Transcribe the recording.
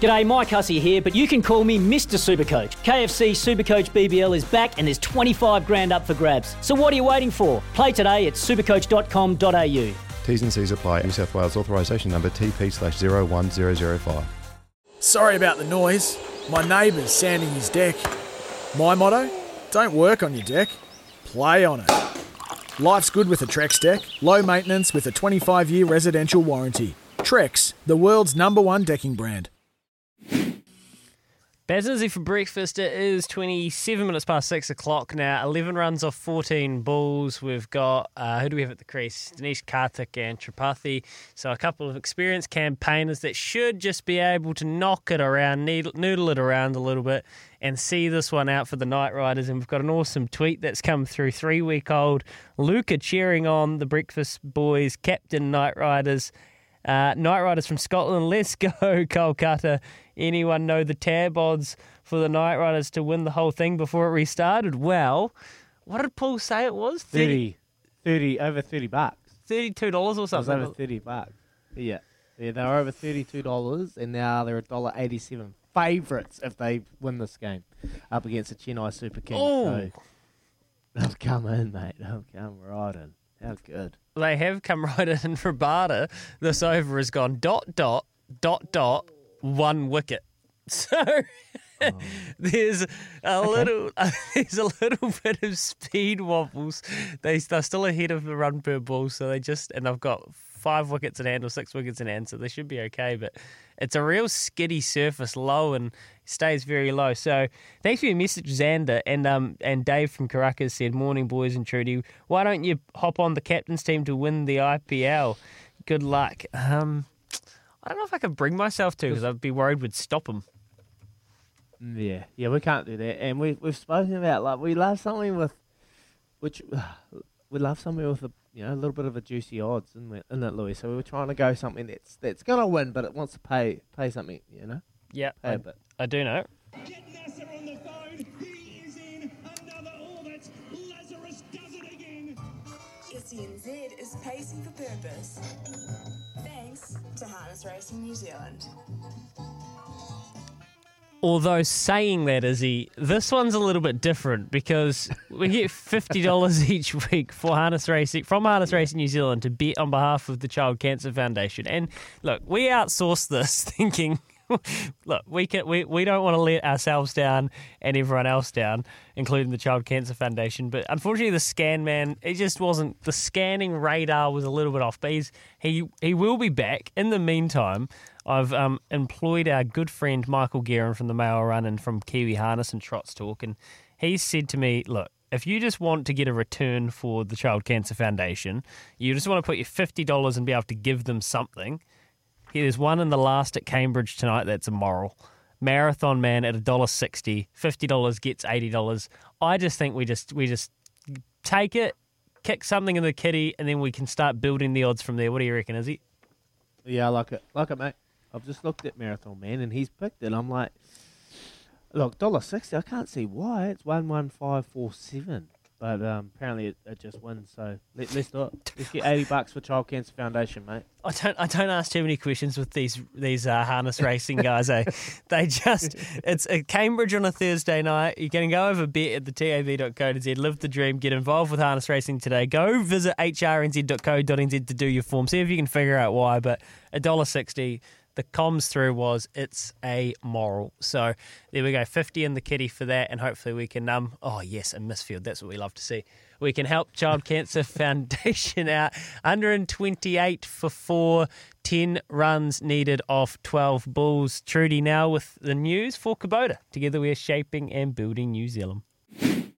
G'day, Mike Hussey here, but you can call me Mr. Supercoach. KFC Supercoach BBL is back and there's 25 grand up for grabs. So what are you waiting for? Play today at supercoach.com.au. T's and C's apply. New South Wales authorisation number TP slash 01005. Sorry about the noise. My neighbour's sanding his deck. My motto? Don't work on your deck, play on it. Life's good with a Trex deck. Low maintenance with a 25 year residential warranty. Trex, the world's number one decking brand. Bazizzy for breakfast. It is 27 minutes past 6 o'clock now. 11 runs off 14 balls. We've got, uh, who do we have at the crease? Dinesh Karthik and Tripathi. So a couple of experienced campaigners that should just be able to knock it around, noodle it around a little bit and see this one out for the Knight Riders. And we've got an awesome tweet that's come through. Three week old Luca cheering on the Breakfast Boys, Captain Knight Riders. Uh, Knight Riders from Scotland, let's go, Kolkata. Anyone know the tab odds for the Knight Riders to win the whole thing before it restarted? Well, what did Paul say it was? 30, 30 over 30 bucks. $32 or something. It was over 30 bucks. Yeah. Yeah, they were over $32 and now they're $1.87 favourites if they win this game up against the Chennai Super Kings. Oh. So they'll come in, mate. They'll come right in. How good. They have come right in for Bada. This over has gone dot, dot, dot, dot, one wicket. So oh. there's a okay. little uh, there's a little bit of speed wobbles. They they're still ahead of the run per ball, so they just and I've got five wickets in hand or six wickets in hand, so they should be okay. But it's a real skiddy surface, low and stays very low. So thanks for your message, Xander and um and Dave from Caracas said, "Morning, boys and Trudy. Why don't you hop on the captain's team to win the IPL? Good luck." Um, I don't know if I could bring myself to because I'd be worried we'd stop him. Yeah, yeah, we can't do that. And we we've spoken about like we love something with, which we love something with a you know a little bit of a juicy odds, isn't it, isn't it Louis? So we were trying to go something that's that's gonna win, but it wants to pay pay something, you know. Yeah, pay I, a bit. I do know. Get Nasser on the phone. He is in another orbit. Lazarus does it again. SENZ is pacing for purpose. Thanks to Harness Racing New Zealand. Although saying that, Izzy, this one's a little bit different because we get fifty dollars each week for harness racing from Harness Racing New Zealand to bet on behalf of the Child Cancer Foundation. And look, we outsource this thinking look, we can we, we don't want to let ourselves down and everyone else down, including the Child Cancer Foundation. But unfortunately, the scan man, it just wasn't. The scanning radar was a little bit off. But he's, he he will be back. In the meantime, I've um, employed our good friend Michael Guerin from the Mail Run and from Kiwi Harness and Trots Talk, and he said to me, look. If you just want to get a return for the Child Cancer Foundation, you just want to put your $50 and be able to give them something, Here's one in the last at Cambridge tonight that's immoral. Marathon Man at $1.60, $50 gets $80. I just think we just we just take it, kick something in the kitty, and then we can start building the odds from there. What do you reckon, Is Izzy? Yeah, I like it. Like it, mate. I've just looked at Marathon Man and he's picked it. I'm like, look, dollar sixty. I can't see why. It's one one five four seven. But um, apparently it, it, just wins. So let, us do it. Let's get eighty bucks for Child Cancer Foundation, mate. I don't. I don't ask too many questions with these these uh, harness racing guys. eh? They just. It's a Cambridge on a Thursday night. You can go over bet at the tab.co.nz. Live the dream. Get involved with harness racing today. Go visit hrnz.co.nz to do your form. See if you can figure out why. But a dollar sixty the comms through was it's a moral. So there we go, 50 in the kitty for that, and hopefully we can, um, oh yes, a misfield. That's what we love to see. We can help Child Cancer Foundation out. 128 for four, 10 runs needed off 12 bulls. Trudy now with the news for Kubota. Together we are shaping and building New Zealand.